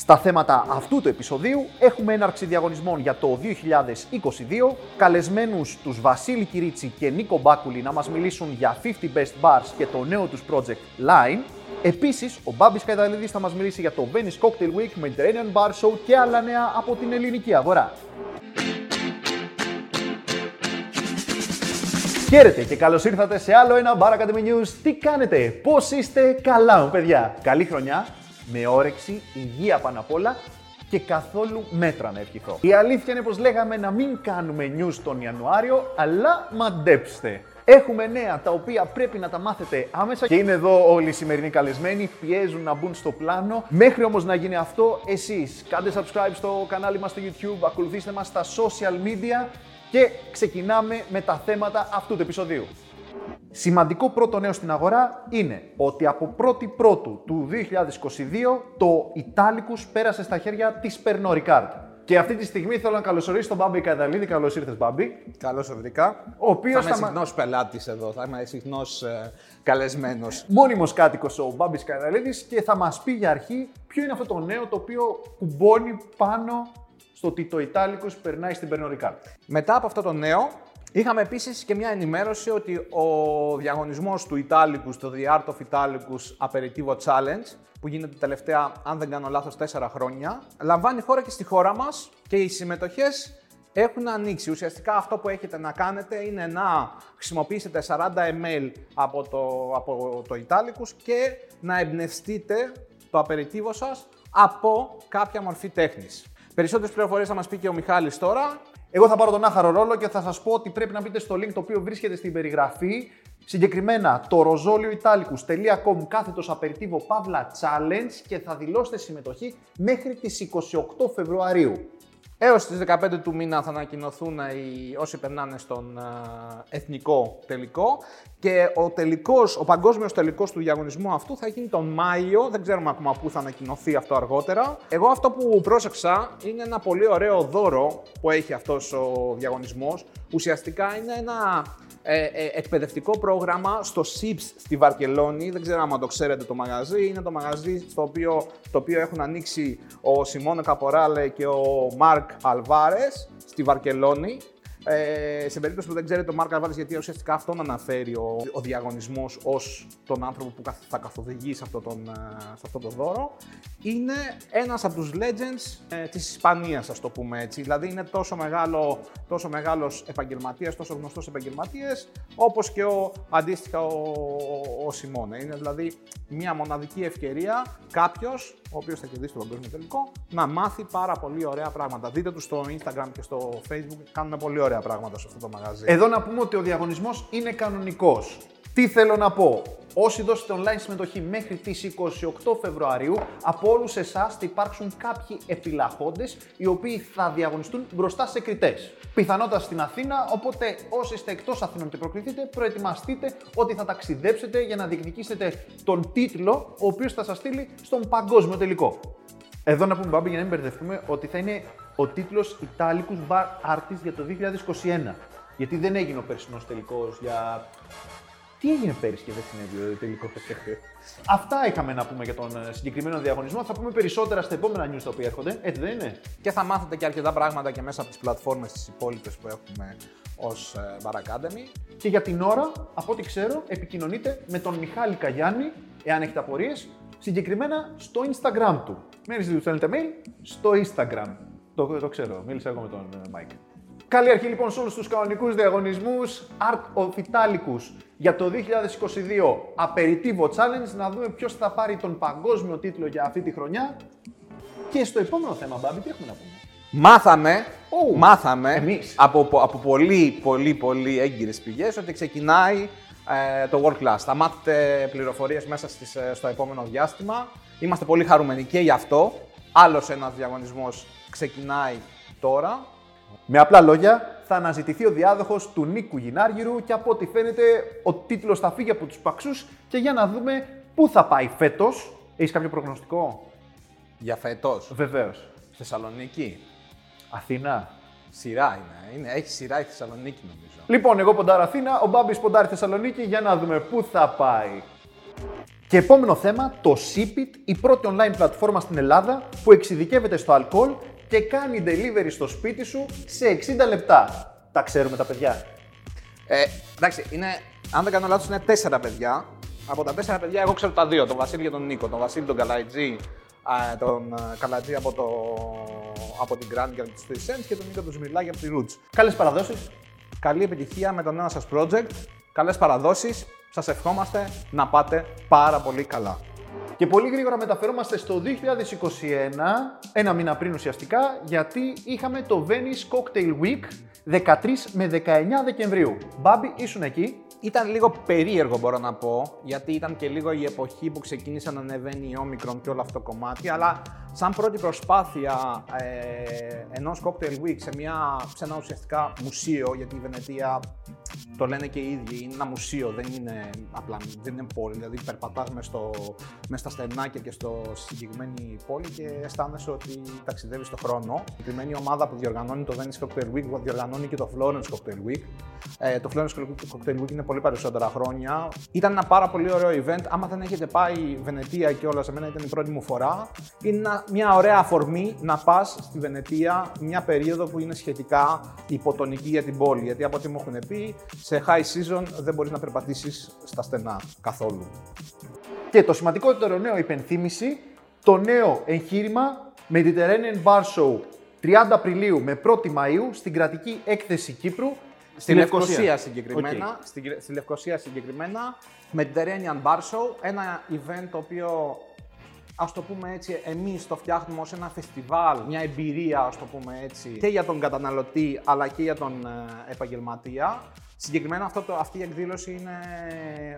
Στα θέματα αυτού του επεισοδίου έχουμε έναρξη διαγωνισμών για το 2022, καλεσμένους τους Βασίλη Κυρίτσι και Νίκο Μπάκουλη να μας μιλήσουν για 50 Best Bars και το νέο τους project Line. Επίσης, ο Μπάμπης Καϊδαλίδης θα μας μιλήσει για το Venice Cocktail Week, Mediterranean Bar Show και άλλα νέα από την ελληνική αγορά. Χαίρετε και καλώς ήρθατε σε άλλο ένα Bar Academy News. Τι κάνετε, πώς είστε, καλά μου παιδιά. Καλή χρονιά, με όρεξη, υγεία πάνω απ' όλα και καθόλου μέτρα να ευχηθώ. Η αλήθεια είναι πως λέγαμε να μην κάνουμε news τον Ιανουάριο, αλλά μαντέψτε. Έχουμε νέα τα οποία πρέπει να τα μάθετε άμεσα και είναι εδώ όλοι οι σημερινοί καλεσμένοι, πιέζουν να μπουν στο πλάνο. Μέχρι όμως να γίνει αυτό, εσείς κάντε subscribe στο κανάλι μας στο YouTube, ακολουθήστε μας στα social media και ξεκινάμε με τα θέματα αυτού του επεισοδίου. Σημαντικό πρώτο νέο στην αγορά είναι ότι από 1η Πρώτου του 2022 το Italicus πέρασε στα χέρια της Pernod Ricard. Και αυτή τη στιγμή θέλω να καλωσορίσω τον Μπάμπη Καταλίδη. Καλώς ήρθες, Μπάμπη. Καλώς βρήκα. Ο οποίος θα είμαι συχνός πελάτης εδώ, θα είμαι συχνός ε, καλεσμένος. Μόνιμος κάτοικος ο Μπάμπης Καταλίδη και θα μας πει για αρχή ποιο είναι αυτό το νέο το οποίο κουμπώνει πάνω στο ότι το Italicus περνάει στην Pernod Ricard. Μετά από αυτό το νέο, είχαμε επίσης και μια ενημέρωση ότι ο διαγωνισμός του Italicus, το The Art of Italicus Aperitivo Challenge, που γίνεται τελευταία, αν δεν κάνω λάθος, 4 χρόνια, λαμβάνει χώρα και στη χώρα μας και οι συμμετοχές έχουν ανοίξει. Ουσιαστικά αυτό που έχετε να κάνετε είναι να χρησιμοποιήσετε 40 ml από το, από το Italicus και να εμπνευστείτε το απεριτίβο σας από κάποια μορφή τέχνης. Περισσότερες πληροφορίες θα μας πει και ο Μιχάλης τώρα. Εγώ θα πάρω τον άχαρο ρόλο και θα σας πω ότι πρέπει να μπείτε στο link το οποίο βρίσκεται στην περιγραφή. Συγκεκριμένα το rosolioitalicus.com κάθετος απεριτίβο παύλα challenge και θα δηλώσετε συμμετοχή μέχρι τις 28 Φεβρουαρίου. Έως τις 15 του μήνα θα ανακοινωθούν οι, όσοι περνάνε στον ε, εθνικό τελικό και ο τελικός, ο παγκόσμιος τελικός του διαγωνισμού αυτού θα γίνει τον Μάιο, δεν ξέρουμε ακόμα πού θα ανακοινωθεί αυτό αργότερα. Εγώ αυτό που πρόσεξα είναι ένα πολύ ωραίο δώρο που έχει αυτός ο διαγωνισμός. Ουσιαστικά είναι ένα ε, ε, εκπαιδευτικό πρόγραμμα στο SIPS στη Βαρκελόνη. Δεν ξέρω αν το ξέρετε το μαγαζί. Είναι το μαγαζί στο οποίο, το οποίο έχουν ανοίξει ο Σιμόνο Καποράλε και ο Μάρκ Αλβάρες στη Βαρκελόνη. Ε, σε περίπτωση που δεν ξέρετε τον Μάρκ Αλβάρες, γιατί ουσιαστικά αυτόν αναφέρει ο, ο διαγωνισμός ως τον άνθρωπο που θα καθοδηγεί σε αυτό, τον, ε, σε αυτό το δώρο, είναι ένας από τους legends ε, της Ισπανίας, ας το πούμε έτσι. Δηλαδή είναι τόσο, μεγάλο, τόσο μεγάλος επαγγελματίας, τόσο γνωστός επαγγελματίας, όπως και ο, αντίστοιχα ο, ο, ο Σιμώνε. Είναι δηλαδή μια μοναδική ευκαιρία κάποιος, ο οποίος θα κερδίσει το παγκόσμιο τελικό, να μάθει πάρα πολύ ωραία πράγματα. Δείτε τους στο Instagram και στο Facebook, κάνουν πολύ ωραία πράγματα σε αυτό το μαγαζί. Εδώ να πούμε ότι ο διαγωνισμός είναι κανονικός. Τι θέλω να πω; Όσοι δώσετε online συμμετοχή μέχρι τις 28 Φεβρουαρίου, από όλους εσάς θα υπάρξουν κάποιοι επιλαχόντες οι οποίοι θα διαγωνιστούν μπροστά σε κριτές. Πιθανότατα στην Αθήνα, οπότε όσοι είστε εκτός Αθήνων και προκριθείτε, προετοιμαστείτε ότι θα ταξιδέψετε για να διεκδικήσετε τον τίτλο, ο οποίος θα σας στείλει στον παγκόσμιο τελικό. Εδώ να πούμε, Μπάμπη, για να μην μπερδευτούμε, ότι θα είναι ο τίτλος Italicus Bar Artist για το 2021. Γιατί δεν έγινε ο περσινός τελικός για τι έγινε πέρυσι και δεν συνέβη ο τελικό Αυτά είχαμε να πούμε για τον ε, συγκεκριμένο διαγωνισμό. Θα πούμε περισσότερα στα επόμενα news τα οποία έρχονται. Έτσι δεν είναι; Και θα μάθετε και αρκετά πράγματα και μέσα από τις πλατφόρμες τις υπόλοιπες που έχουμε ως Bar Academy. Και για την ώρα, από ό,τι ξέρω, επικοινωνείτε με τον Μιχάλη Καγιάννη, εάν έχετε απορίες, συγκεκριμένα στο Instagram του. Μην του στέλνετε mail στο Instagram. Το, το ξέρω, μίλησα εγώ με τον Mike. Καλή αρχή λοιπόν σε όλους τους κανονικούς διαγωνισμούς Art of Italicus για το 2022 Aperitivo Challenge να δούμε ποιος θα πάρει τον παγκόσμιο τίτλο για αυτή τη χρονιά και στο επόμενο θέμα, Μπάμπη, τι έχουμε να πούμε; Μάθαμε, Oh, μάθαμε εμείς. από, από πολύ, πολύ, πολύ έγκυρες πηγές ότι ξεκινάει ε, το World Class. Θα μάθετε πληροφορίες μέσα στις, ε, στο επόμενο διάστημα. Είμαστε πολύ χαρούμενοι και γι' αυτό. Άλλος ένας διαγωνισμός ξεκινάει τώρα. Με απλά λόγια, θα αναζητηθεί ο διάδοχος του Νίκου Γινάργυρου και από ό,τι φαίνεται ο τίτλος θα φύγει από τους Παξούς και για να δούμε πού θα πάει φέτος. Έχεις κάποιο προγνωστικό, Για φέτος; Βεβαίως. Θεσσαλονίκη; Αθήνα. Σειρά είναι. είναι. Έχει σειρά η Θεσσαλονίκη νομίζω. Λοιπόν, εγώ ποντάρω Αθήνα, ο Μπάμπης ποντάρει Θεσσαλονίκη για να δούμε πού θα πάει. Και επόμενο θέμα, το Sipit, η πρώτη online πλατφόρμα στην Ελλάδα που εξειδικεύεται στο αλκοόλ και κάνει delivery στο σπίτι σου σε 60 λεπτά. Τα ξέρουμε τα παιδιά. Ε, εντάξει, είναι, αν δεν κάνω λάθος, είναι τέσσερα παιδιά. Από τα τέσσερα παιδιά, εγώ ξέρω τα δύο, τον Βασίλη και τον Νίκο. Τον Βασίλη τον Καλαϊτζή, α, τον ε, Καλαϊτζή από, το, από την Grand και από τις 3 Cents και τον Νίκο τον Ζημιλάκη από τη Roots. Καλές παραδόσεις. Καλή επιτυχία με τον νέο σας project, καλές παραδόσεις, σας ευχόμαστε να πάτε πάρα πολύ καλά. Και πολύ γρήγορα μεταφερόμαστε στο 2021, ένα μήνα πριν ουσιαστικά, γιατί είχαμε το Venice Cocktail Week 13 με 19 Δεκεμβρίου. Μπάμπη, ήσουν εκεί; Ήταν λίγο περίεργο μπορώ να πω, γιατί ήταν και λίγο η εποχή που ξεκίνησε να ανεβαίνει η Omicron και όλο αυτό το κομμάτι, αλλά σαν πρώτη προσπάθεια ε, ενός cocktail week σε, μια, σε ένα ουσιαστικά μουσείο, γιατί η Βενετία το λένε και οι ίδιοι, είναι ένα μουσείο, δεν είναι απλά δεν είναι πόλη. Δηλαδή, περπατάς μες, στο, μες στα στενάκια και στο συγκεκριμένη πόλη και αισθάνεσαι ότι ταξιδεύεις στον χρόνο. Η συγκεκριμένη ομάδα που διοργανώνει το Venice Cocktail Week διοργανώνει και το Florence Cocktail Week. Ε, το Florence Cocktail Week είναι πολύ περισσότερα χρόνια. Ήταν ένα πάρα πολύ ωραίο event. Άμα δεν έχετε πάει Βενετία και όλα, σε μένα ήταν η πρώτη μου φορά. Είναι μια ωραία αφορμή να πας στη Βενετία μια περίοδο που είναι σχετικά υποτονική για την πόλη. Γιατί από ό,τι μου έχουν πει, σε high season δεν μπορείς να περπατήσεις στα στενά καθόλου. Και το σημαντικότερο νέο υπενθύμηση, το νέο εγχείρημα Mediterranean Bar Show 30 Απριλίου με 1η Μαΐου στην κρατική έκθεση Κύπρου Στη Λευκοσία συγκεκριμένα. Στη, στη Λευκοσία συγκεκριμένα. Mediterranean Bar Show. Ένα event το οποίο ας το πούμε έτσι, εμείς το φτιάχνουμε ως ένα φεστιβάλ, μια εμπειρία, ας το πούμε έτσι, και για τον καταναλωτή αλλά και για τον ε, επαγγελματία. Συγκεκριμένα αυτό το, αυτή η εκδήλωση είναι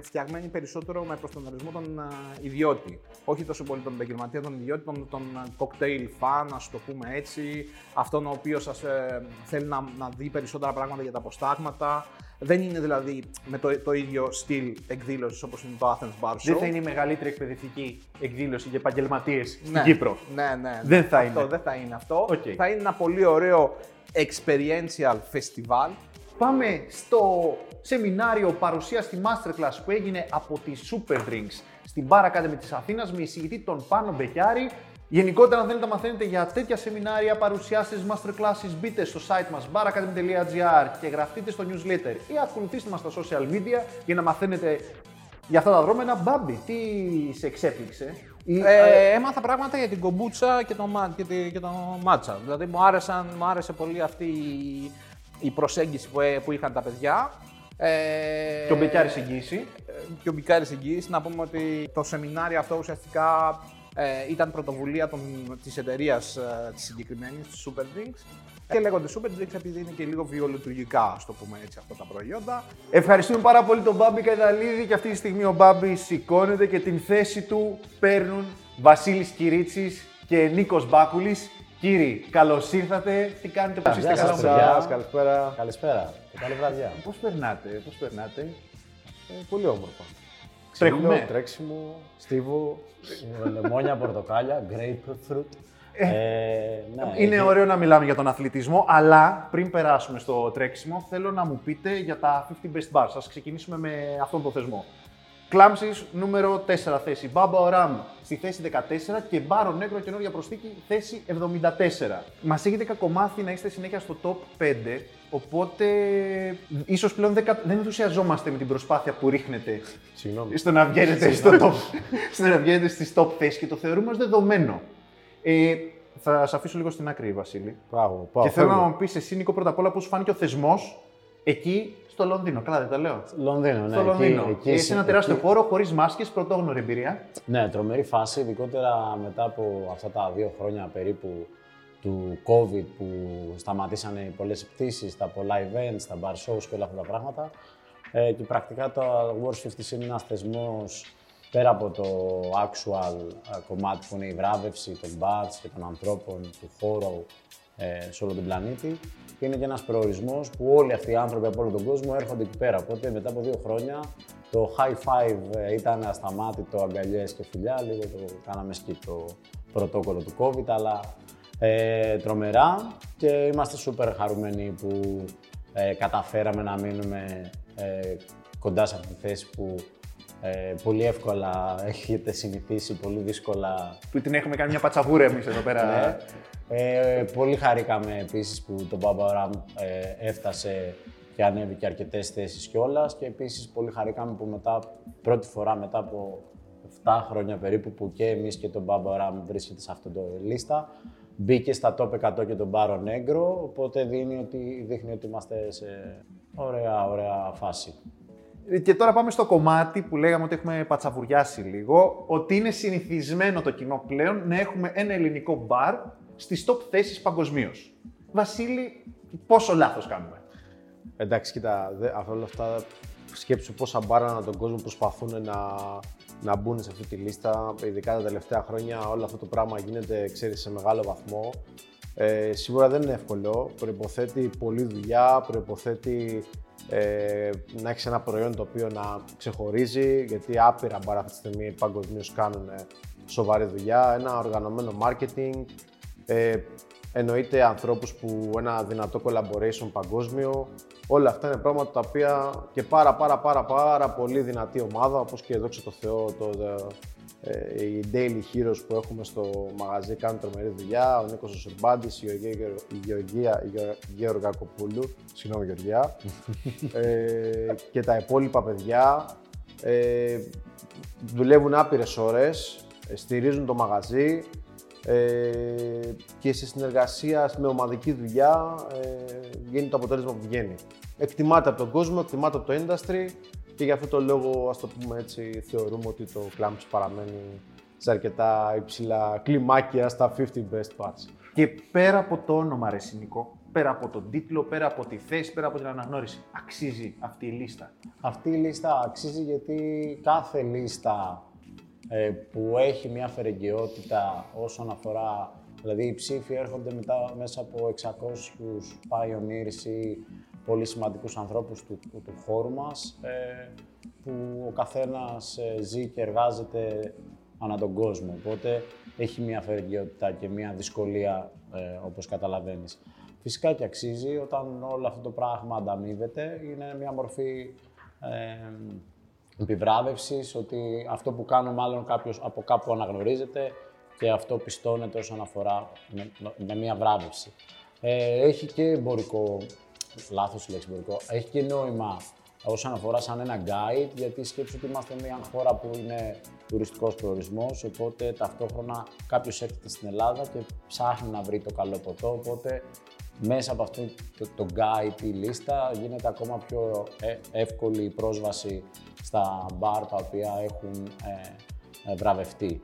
φτιαγμένη περισσότερο με προστατευτισμό τον uh, ιδιώτη. Όχι τόσο πολύ τον επαγγελματία, τον ιδιώτη, τον, τον cocktail fan, ας το πούμε έτσι. Αυτόν ο οποίος ε, θέλει να, να δει περισσότερα πράγματα για τα αποστάγματα. Δεν είναι δηλαδή με το, το ίδιο στυλ εκδήλωσης όπως είναι το Athens Bar Show. Δεν θα είναι η μεγαλύτερη εκπαιδευτική εκδήλωση για επαγγελματίες στην ναι, Κύπρο. Ναι, ναι. Δεν θα αυτό, είναι. Δεν θα είναι αυτό. Okay. Θα είναι ένα πολύ ωραίο experiential festival Πάμε στο σεμινάριο παρουσίαση masterclass που έγινε από τη Super Drinks στην Bar Academy της Αθήνας με εισηγητή τον Πάνο Μπεκιάρη. Γενικότερα, αν θέλετε να μαθαίνετε για τέτοια σεμινάρια, παρουσιάσεις, masterclasses, μπείτε στο site μας baracademy.gr και γραφτείτε στο newsletter ή ακολουθήστε μας στα social media για να μαθαίνετε για αυτά τα δρόμενα. Μπάμπι, τι σε εξέπληξε; Ε, έμαθα πράγματα για την κομπούτσα και το, και, και το μάτσα. Δηλαδή μου, άρεσαν, μου άρεσε πολύ αυτή η η προσέγγιση που, ε, που είχαν τα παιδιά. Ε, και ο Μπεκιάρης εγγύηση. Ε, και ο Μπεκιάρης εγγύηση. Να πούμε ότι το σεμινάριο αυτό ουσιαστικά ε, ήταν πρωτοβουλία των, της εταιρείας ε, της συγκεκριμένης, της Super Drinks. Και λέγονται Super Drinks επειδή είναι και λίγο βιολιτουργικά, ας το πούμε έτσι, αυτά τα προϊόντα. Ευχαριστούμε πάρα πολύ τον Μπάμπη Καϊδαλίδη και αυτή τη στιγμή ο Μπάμπη σηκώνεται και την θέση του παίρνουν Βασίλης Κυρίτσης και Νίκος Μπάκουλης. Κύριοι, καλώς ήρθατε. Τι κάνετε, πώς είστε, καλά σας, Καλησπέρα. Καλησπέρα. Καλή βραδιά. Πώς περνάτε, πώς περνάτε; Ε, πολύ όμορφα. Τρέχουμε. τρέξιμο, στίβο, λεμόνια, πορτοκάλια, grapefruit. Ε, ε, ναι, είναι ωραίο να μιλάμε για τον αθλητισμό, αλλά πριν περάσουμε στο τρέξιμο, θέλω να μου πείτε για τα 50 best bars. Ας ξεκινήσουμε με αυτόν τον θεσμό. Κλάμψη νούμερο 4 θέση. Μπάμπα Οράμ στη θέση 14 και Μπάρο Νέγκρο καινούργια προσθήκη θέση 74. Μας έχετε κακομάθει να είστε συνέχεια στο top 5, οπότε ίσως πλέον δεν, δεν ενθουσιαζόμαστε με την προσπάθεια που ρίχνετε Συγγνώμη. στο να βγαίνετε, στο top, στο να βγαίνετε στις top θέσεις και το θεωρούμε ως δεδομένο. Ε, θα σε αφήσω λίγο στην άκρη, Βασίλη. Πάω, πάω, και θέλω να μου πεις εσύ, Νίκο, πρώτα απ' όλα πώς φάνηκε ο θεσμός εκεί στο Λονδίνο. Καλά, δεν τα λέω. Λονδίνο, ναι. Στο Λονδίνο. Εκεί, εκεί, σε ένα τεράστιο εκεί... χώρο, χωρίς μάσκες, πρωτόγνωρη εμπειρία. Ναι, τρομερή φάση, ειδικότερα μετά από αυτά τα δύο χρόνια περίπου του COVID που σταματήσανε οι πολλές πτήσεις, τα πολλά events, τα bar shows και όλα αυτά τα πράγματα. Ε, και πρακτικά το Wars 50 είναι ένας θεσμός πέρα από το actual ε, κομμάτι που είναι η βράβευση των bars και των ανθρώπων, του χώρου ε, σε όλο τον πλανήτη και είναι και ένας προορισμός που όλοι αυτοί οι άνθρωποι από όλο τον κόσμο έρχονται εκεί πέρα. Οπότε μετά από δύο χρόνια το high five ε, ήταν ασταμάτητο, αγκαλιές και φιλιά, λίγο το κάναμε σκι το πρωτόκολλο του COVID, αλλά ε, τρομερά και είμαστε σούπερ χαρούμενοι που ε, καταφέραμε να μείνουμε ε, κοντά σε αυτή τη θέση που Ε, πολύ εύκολα έχετε συνηθίσει, πολύ δύσκολα. Που την έχουμε κάνει μια πατσαβούρα εμείς εδώ πέρα. Ναι. Ε, πολύ χαρήκαμε επίσης που το Baba Ram ε, έφτασε και ανέβηκε αρκετές θέσεις κιόλας και επίσης πολύ χαρήκαμε που μετά, πρώτη φορά μετά από 7 χρόνια περίπου που και εμείς και το Baba Ram βρίσκεται σε αυτό το λίστα μπήκε στα top 100 και τον Baro Negro, οπότε δίνει ότι, δείχνει ότι είμαστε σε ωραία, ωραία φάση. Και τώρα πάμε στο κομμάτι που λέγαμε ότι έχουμε πατσαβουριάσει λίγο, ότι είναι συνηθισμένο το κοινό πλέον να έχουμε ένα ελληνικό μπαρ στις top θέσεις παγκοσμίως. Βασίλη, πόσο λάθος κάνουμε; Εντάξει, κοίτα, δε, όλα αυτά σκέψου πόσα μπάρα ανά τον κόσμο προσπαθούν να, να μπουν σε αυτή τη λίστα. Ειδικά τα τελευταία χρόνια όλο αυτό το πράγμα γίνεται, ξέρεις, σε μεγάλο βαθμό. Ε, σίγουρα δεν είναι εύκολο. Προϋποθέτει πολλή δουλειά, προϋποθέτει ε, να έχεις ένα προϊόν το οποίο να ξεχωρίζει, γιατί άπειρα μπάρα αυτή τη στιγμή παγκοσμίως κάνουν σοβαρή δουλειά. Ένα οργανωμένο marketing, ε, εννοείται ανθρώπους που ένα δυνατό collaboration παγκόσμιο. Όλα αυτά είναι πράγματα τα οποία και πάρα πάρα πάρα πάρα πολύ δυνατή ομάδα, όπως και δόξα τω Θεώ το, ε, οι daily heroes που έχουμε στο μαγαζί κάνουν τρομερή δουλειά. Ο Νίκος Σουρμπάντης, η Γεωργία, η Γεωργία Κοπούλου, συγγνώμη Γεωργία, ε, και τα υπόλοιπα παιδιά. Ε, δουλεύουν άπειρες ώρες, ε, στηρίζουν το μαγαζί, ε, και σε συνεργασία με ομαδική δουλειά ε, γίνει το αποτέλεσμα που βγαίνει. Εκτιμάται από τον κόσμο, εκτιμάται από το industry και για αυτό το λόγο, ας το πούμε έτσι, θεωρούμε ότι το Clamps παραμένει σε αρκετά υψηλά κλιμάκια στα 50 best parts. Και πέρα από το όνομα Ρεσινικό, πέρα από τον τίτλο, πέρα από τη θέση, πέρα από την αναγνώριση, αξίζει αυτή η λίστα; Αυτή η λίστα αξίζει γιατί κάθε λίστα ε, που έχει μια φερεγγιότητα όσον αφορά, δηλαδή οι ψήφοι έρχονται μετά μέσα από 600 pioneers ή πολύ σημαντικούς ανθρώπους του, του, του χώρου μας, ε, που ο καθένας ε, ζει και εργάζεται ανά τον κόσμο. Οπότε έχει μια φερεγγιότητα και μια δυσκολία, ε, όπως καταλαβαίνεις. Φυσικά και αξίζει όταν όλο αυτό το πράγμα ανταμείβεται, είναι μια μορφή ε, επιβράβευσης, ότι αυτό που κάνω μάλλον κάποιος από κάπου αναγνωρίζεται και αυτό πιστώνεται όσον αφορά με, με μια βράβευση. Ε, έχει και εμπορικό, λάθος λέξη εμπορικό, έχει και νόημα όσον αφορά σαν ένα guide, γιατί σκέψου ότι είμαστε μια χώρα που είναι τουριστικός προορισμός, οπότε ταυτόχρονα κάποιος έρχεται στην Ελλάδα και ψάχνει να βρει το καλό ποτό, οπότε μέσα από αυτό το, το guide, τη λίστα, γίνεται ακόμα πιο ε, εύκολη η πρόσβαση στα μπαρ τα οποία έχουν ε, ε βραβευτεί.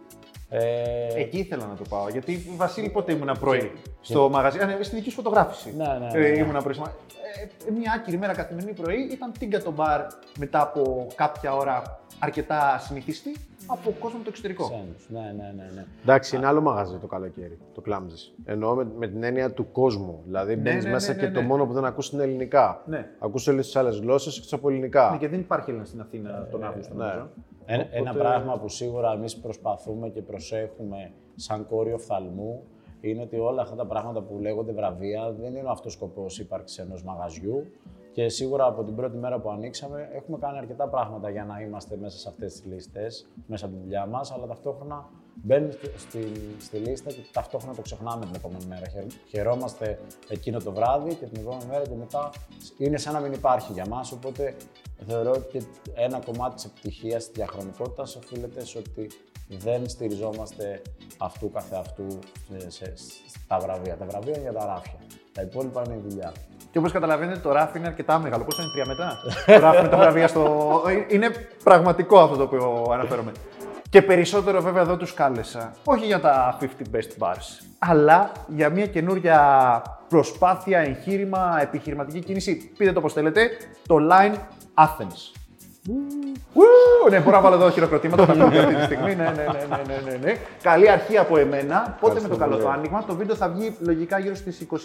Ε, Εκεί ήθελα να το πάω. Γιατί Βασίλη, πότε ήμουν πρωί στο μαγαζί. Ναι, στη δική σου φωτογράφηση. Ναι, ναι, ναι, ναι. ήμουν πρωί. Ε, μια άκυρη μέρα καθημερινή πρωί ήταν τίγκα το μπαρ μετά από κάποια ώρα αρκετά συνηθιστή από κόσμο το εξωτερικό. Ναι, ναι, ναι, ναι. Εντάξει, είναι άλλο μαγαζί το καλοκαίρι, το Clumsy. Εννοώ με, με, την έννοια του κόσμου. Δηλαδή ναι, μπαίνεις ναι, μέσα ναι, και το μόνο που δεν ακούς είναι ελληνικά. Ναι. Ακούς όλες τις άλλες γλώσσες εκτός από ελληνικά. Ναι, και δεν υπάρχει Έλληνα στην Αθήνα τον Αύγουστο. Ναι. Ένα, Οπότε... ένα πράγμα που σίγουρα εμείς προσπαθούμε και προσέχουμε σαν κόριο οφθαλμού είναι ότι όλα αυτά τα πράγματα που λέγονται βραβεία δεν είναι ο αυτός σκοπός ύπαρξης ενός μαγαζιού. Και σίγουρα από την πρώτη μέρα που ανοίξαμε έχουμε κάνει αρκετά πράγματα για να είμαστε μέσα σε αυτές τις λίστες, μέσα από τη δουλειά μας, αλλά ταυτόχρονα μπαίνουμε στη, στη λίστα και ταυτόχρονα το ξεχνάμε την επόμενη μέρα. Χαιρόμαστε εκείνο το βράδυ και την επόμενη μέρα και μετά είναι σαν να μην υπάρχει για μας, οπότε θεωρώ ότι ένα κομμάτι της επιτυχίας της διαχρονικότητας οφείλεται σε ότι δεν στηριζόμαστε αυτού καθεαυτού στα βραβεία. Τα βραβεία είναι για τα ράφια. Τα υπόλοιπα είναι η δουλειά. Και όπως καταλαβαίνετε, το ράφι είναι αρκετά μεγάλο. Πόσο είναι, τρία μετά. το ράφι με τα βραβεία στο. Είναι πραγματικό αυτό το οποίο αναφέρομαι. Και περισσότερο βέβαια εδώ τους κάλεσα, όχι για τα 50 best bars, αλλά για μια καινούρια προσπάθεια, εγχείρημα, επιχειρηματική κίνηση. Πείτε το πώς θέλετε, το Line Athens. Ναι, μπορώ να βάλω εδώ χειροκροτήματα να πούμε αυτή τη στιγμή. Ναι, ναι, ναι, ναι, ναι, ναι. Καλή αρχή από εμένα. Πότε με το καλό το άνοιγμα. Το βίντεο θα βγει λογικά γύρω στις 25-26.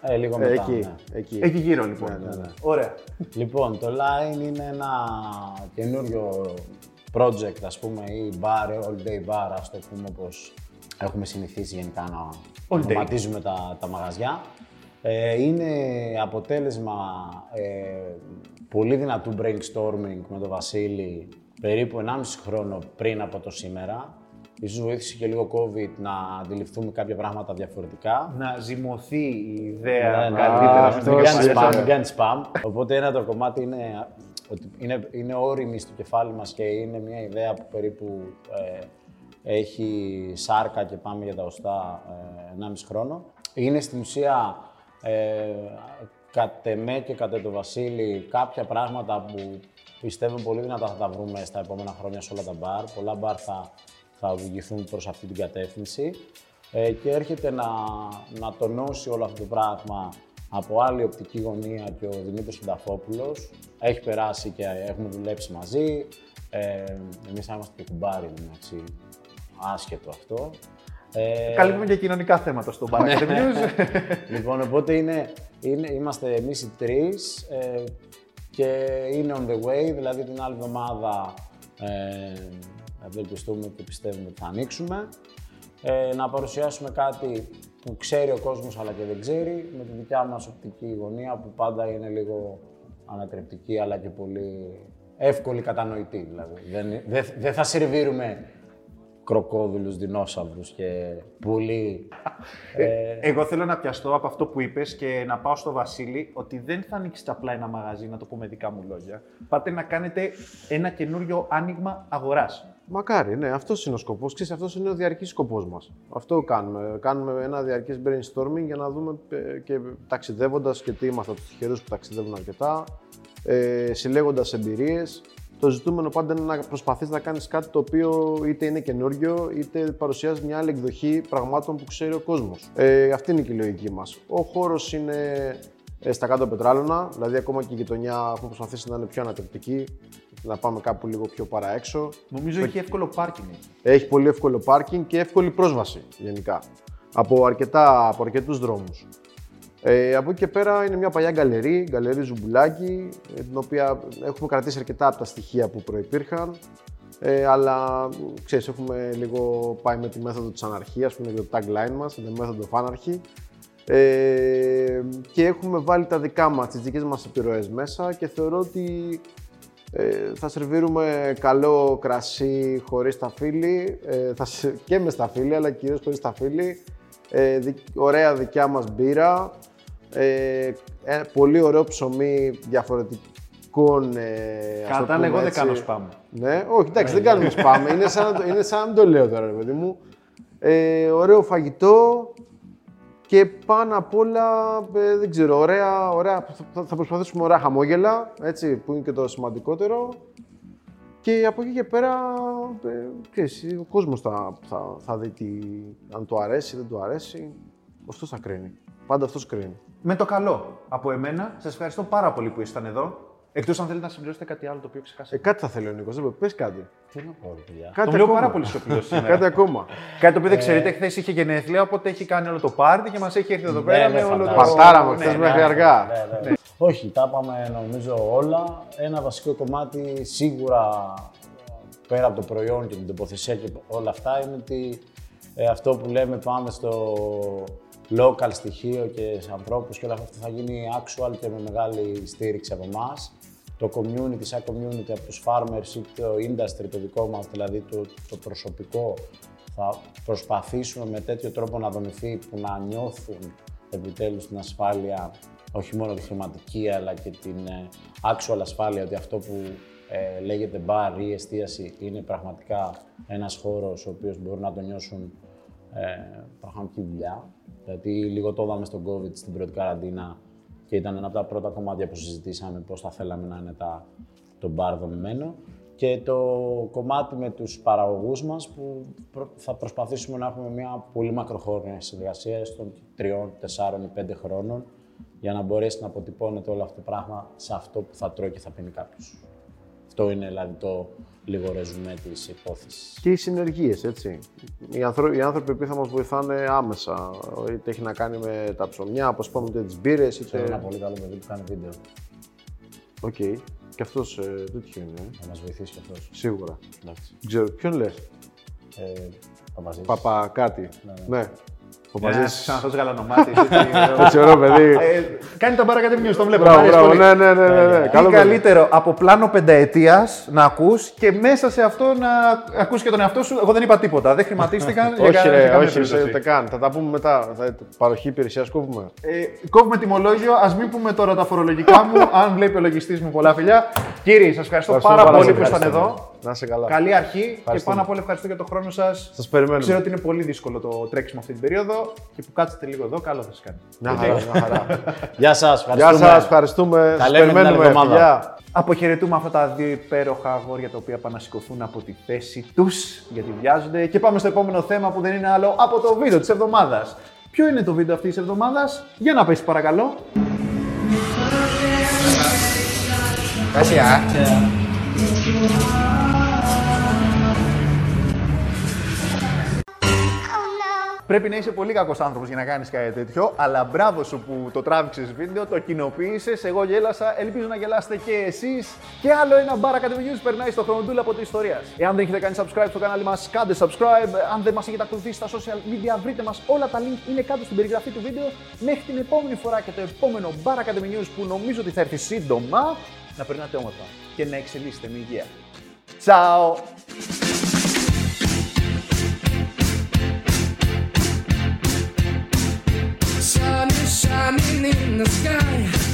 Ε, λίγο μετά. Εκεί, ναι. εκεί. εκεί γύρω λοιπόν. Ναι, ναι, ναι. Ωραία. Λοιπόν, το Line είναι ένα καινούριο project, ας πούμε, ή bar, all day bar, ας το πούμε, όπως έχουμε συνηθίσει γενικά να ονοματίζουμε τα, τα μαγαζιά. Ε, είναι αποτέλεσμα ε, πολύ δυνατού brainstorming με τον Βασίλη περίπου 1,5 χρόνο πριν από το σήμερα. Ίσως βοήθησε και λίγο COVID να αντιληφθούμε κάποια πράγματα διαφορετικά. Να ζυμωθεί η ιδέα Ναι, ναι. καλύτερα. Α, στην Μην κάνει εικόνα. spam, μην κάνει spam. Οπότε ένα το κομμάτι είναι ότι είναι, είναι όριμη στο κεφάλι μας και είναι μια ιδέα που περίπου ε, έχει σάρκα και πάμε για τα οστά ε, 1,5 χρόνο. Είναι στην ουσία ε, κατ' εμέ και κατ' το Βασίλη κάποια πράγματα που πιστεύω πολύ δυνατά θα τα βρούμε στα επόμενα χρόνια σε όλα τα μπαρ. Πολλά μπαρ θα, θα οδηγηθούν προς αυτή την κατεύθυνση ε, και έρχεται να, να τονώσει όλο αυτό το πράγμα από άλλη οπτική γωνία και ο Δημήτρης Συνταφόπουλος. Έχει περάσει και έχουμε δουλέψει μαζί. Ε, εμείς θα είμαστε και κουμπάρι, εντάξει, άσχετο αυτό. Ε, Καλύπτουμε και κοινωνικά θέματα στον Bar Academy News. λοιπόν, οπότε είναι, είναι, είμαστε εμείς οι τρεις ε, και είναι on the way, δηλαδή την άλλη εβδομάδα ε, ευελπιστούμε και πιστεύουμε ότι θα ανοίξουμε. Ε, να παρουσιάσουμε κάτι που ξέρει ο κόσμος αλλά και δεν ξέρει, με τη δικιά μας οπτική γωνία που πάντα είναι λίγο ανατρεπτική αλλά και πολύ εύκολη κατανοητή. Δηλαδή. Δεν, δεν, δεν θα σερβίρουμε κροκόδουλους, δεινόσαυρους και πουλί. ε, Εγώ θέλω να πιαστώ από αυτό που είπες και να πάω στο Βασίλη ότι δεν θα ανοίξετε απλά ένα μαγαζί, να το πω με δικά μου λόγια. Πάτε να κάνετε ένα καινούριο άνοιγμα αγοράς. Μακάρι, ναι, αυτός είναι ο σκοπός. Ξέρεις, αυτός είναι ο διαρκής σκοπός μας. Αυτό κάνουμε. Κάνουμε ένα διαρκές brainstorming για να δούμε ε, και ταξιδεύοντας και τι είμαστε από του τυχερού που ταξιδεύουν αρκετά, ε, συλλέγοντας εμπειρίες. Το ζητούμενο πάντα είναι να προσπαθείς να κάνεις κάτι το οποίο είτε είναι καινούριο, είτε παρουσιάζει μια άλλη εκδοχή πραγμάτων που ξέρει ο κόσμος. Ε, αυτή είναι και η λογική μας. Ο χώρος είναι ε, στα κάτω πετράλωνα, δηλαδή ακόμα και η γειτονιά έχουμε προσπαθήσει να είναι πιο ανατρεπτική, να πάμε κάπου λίγο πιο παραέξω. Νομίζω έχει εύκολο πάρκινγκ. Έχει πολύ εύκολο πάρκινγκ και εύκολη πρόσβαση γενικά. Από, αρκετά, από αρκετούς δρόμους. Ε, από εκεί και πέρα είναι μια παλιά γκαλερί, γκαλερί Ζουμπουλάκη, ε, την οποία έχουμε κρατήσει αρκετά από τα στοιχεία που προϋπήρχαν. Ε, αλλά ξέρεις, έχουμε λίγο πάει με τη μέθοδο της αναρχίας, που είναι το tagline μας, the method of anarchy. Ε, και έχουμε βάλει τα δικά μας, τις δικές μας επιρροές μέσα και θεωρώ ότι ε, θα σερβίρουμε καλό κρασί χωρίς ταφύλι, ε, θα, σε- και μες σταφύλι, αλλά κυρίως χωρίς ταφύλι. Ε, δι- ωραία δικιά μας μπύρα, ε, ε, πολύ ωραίο ψωμί διαφορετικών... Ε, ας το Κατά πούμε εγώ δεν έτσι. κάνω spam. Ναι, όχι, εντάξει, δεν κάνουμε spam. είναι, σαν να το, είναι σαν να μην το λέω τώρα, ρε παιδί μου. Ε, ωραίο φαγητό και πάνω απ' όλα, ε, δεν ξέρω, ωραία, ωραία, θα, θα προσπαθήσουμε ωραία χαμόγελα, έτσι, που είναι και το σημαντικότερο. Και από εκεί και πέρα, ε, ξέρεις, ο κόσμος θα, θα, θα δει τι, αν του αρέσει, δεν του αρέσει. Αυτός θα κρίνει. Πάντα αυτός κρίνει. Με το καλό από εμένα, σας ευχαριστώ πάρα πολύ που ήσασταν εδώ. Εκτός αν θέλετε να συμπληρώσετε κάτι άλλο το οποίο ξεχάσατε. Ε, κάτι θα θέλει ο Νίκος, δεν πω, πες κάτι. τι να πω, ρε παιδιά. Κάτι Τον λέω ακόμα. πάρα πολύ σιωπηλό σήμερα. Κάτι ακόμα. Κάτι το οποίο δεν ξέρετε, χθες είχε γενέθλια, οπότε έχει κάνει όλο το πάρτι και μας έχει έρθει εδώ πέρα ναι, με όλο το. φαντάζομαι. Παρτάραμε Ναι, χθες ναι, μέχρι ναι. αργά. Ναι, ναι. Όχι, τα είπαμε νομίζω όλα. Ένα βασικό κομμάτι σίγουρα πέρα από το προϊόν και την τοποθεσία και όλα αυτά είναι ότι ε, αυτό που λέμε πάμε στο local στοιχείο και σε ανθρώπους και όλα αυτά θα γίνει actual και με μεγάλη στήριξη από εμάς. Το community, σαν community από τους farmers ή το industry το δικό μας, δηλαδή το, το προσωπικό, θα προσπαθήσουμε με τέτοιο τρόπο να δομηθεί που να νιώθουν επιτέλους την ασφάλεια, όχι μόνο τη χρηματική αλλά και την ε, actual ασφάλεια, ότι αυτό που ε, λέγεται bar ή εστίαση είναι πραγματικά ένας χώρος ο οποίος μπορούν να το νιώσουν ε, πραγματική δουλειά. Γιατί λίγο το είδαμε στον COVID στην πρώτη καραντίνα και ήταν ένα από τα πρώτα κομμάτια που συζητήσαμε πώς θα θέλαμε να είναι τα, το bar δομημένο. Και το κομμάτι με τους παραγωγούς μας που προ- θα προσπαθήσουμε να έχουμε μια πολύ μακροχρόνια συνεργασία των τριών, τεσσάρων ή πέντε χρόνων για να μπορέσει να αποτυπώνεται όλο αυτό το πράγμα σε αυτό που θα τρώει και θα πίνει κάποιος. Αυτό είναι δηλαδή το λίγο ρεζουμέ της υπόθεσης. Και οι συνεργίε, έτσι. Οι, άνθρω- οι άνθρωποι που θα μας βοηθάνε άμεσα. Είτε έχει να κάνει με τα ψωμιά, όπω είπαμε, είτε τις μπύρες, Ξέρω ένα είτε. πολύ καλό παιδί που κάνει βίντεο. Οκ. Και αυτός ε, τέτοιο είναι. ε. Θα μας βοηθήσει και αυτός. Σίγουρα. Εντάξει. Δεν ξέρω, ποιον λες; Ε, Παπαζής. Παπα κάτι. Ναι, Ναι. Ο Ένα Παζής. ξανθό γαλανομάτι. Έτσι ωραίο παιδί. Ε, κάνει τα Bar Academy News, τον βλέπω. Μπράβο, Μ' αρέσει μπράβο. πολύ. Ναι, ναι, ναι, ναι, ναι. Τι Καλό παιδί. καλύτερο από πλάνο πενταετίας να ακούς και μέσα σε αυτό να ακούς και τον εαυτό σου. Εγώ δεν είπα τίποτα. Δεν χρηματίστηκαν. για Όχι, κα- για ρε, καμία όχι, περίπτωση. ούτε καν. Θα τα πούμε μετά. Θα- Παροχή υπηρεσίας κόβουμε. Ε, κόβουμε τιμολόγιο. Α μην πούμε τώρα τα φορολογικά μου. αν βλέπει ο λογιστής μου, πολλά φιλιά. Κύριοι, σας ευχαριστώ Ευχαριστούμε πάρα πάρα πολύ πολύ. που ήσταν Ευχαριστούμε. εδώ. Να είσαι καλά. Καλή αρχή και Ευχαριστούμε. πάνω απ' όλα ευχαριστώ για τον χρόνο σας. Σας περιμένουμε. Ξέρω ότι είναι πολύ δύσκολο το τρέξιμο αυτή την περίοδο και που κάτσετε λίγο εδώ, καλό θα σας κάνει. Μια χαρά, μια χαρά. Γεια σας. Γεια σας, ευχαριστούμε. Τα Σας λέμε την άλλη περιμένουμε. εβδομάδα. Φιλιά. Αποχαιρετούμε αυτά τα δύο υπέροχα αγόρια τα οποία πάνε να σηκωθούν από τη θέση τους γιατί βιάζονται. Και πάμε στο επόμενο θέμα που δεν είναι άλλο από το βίντεο της εβδομάδας. Ποιο είναι το βίντεο αυτής της εβδομάδας, για να πέσει παρακαλώ. Kasih Πρέπει να είσαι πολύ κακός άνθρωπος για να κάνεις κάτι τέτοιο, αλλά μπράβο σου που το τράβηξες βίντεο, το κοινοποίησες. Εγώ γέλασα, ελπίζω να γελάσετε και εσείς. Και άλλο ένα Bar Academy News περνάει στο χρονοτούλ από της ιστορίας. Εάν δεν έχετε κάνει subscribe στο κανάλι μας, κάντε subscribe. Αν δεν μας έχετε ακολουθήσει στα social media, βρείτε μας. Όλα τα link είναι κάτω στην περιγραφή του βίντεο. Μέχρι την επόμενη φορά και το επόμενο Bar Academy News που νομίζω ότι θα έρθει σύντομα. Να περνάτε όμορφα και να εξελίσσετε με υγεία. Ciao! shining in the sky.